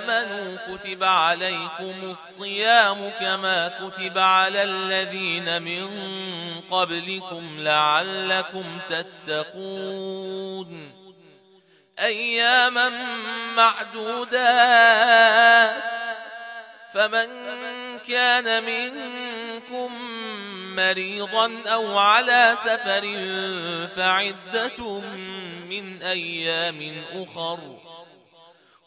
آمنوا كتب عليكم الصيام كما كتب على الذين من قبلكم لعلكم تتقون. أياما معدودات. فمن كان منكم مريضا أو على سفر فعدة من أيام أخر.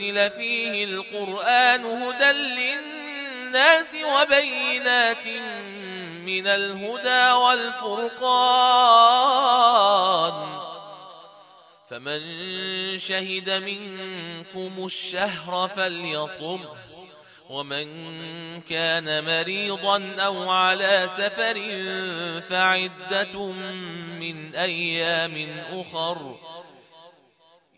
أنزل فيه القرآن هدى للناس وبينات من الهدى والفرقان. فمن شهد منكم الشهر فليصم ومن كان مريضا أو على سفر فعدة من أيام أخر.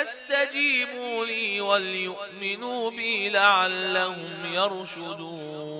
فليستجيبوا لي وليؤمنوا بي لعلهم يرشدون.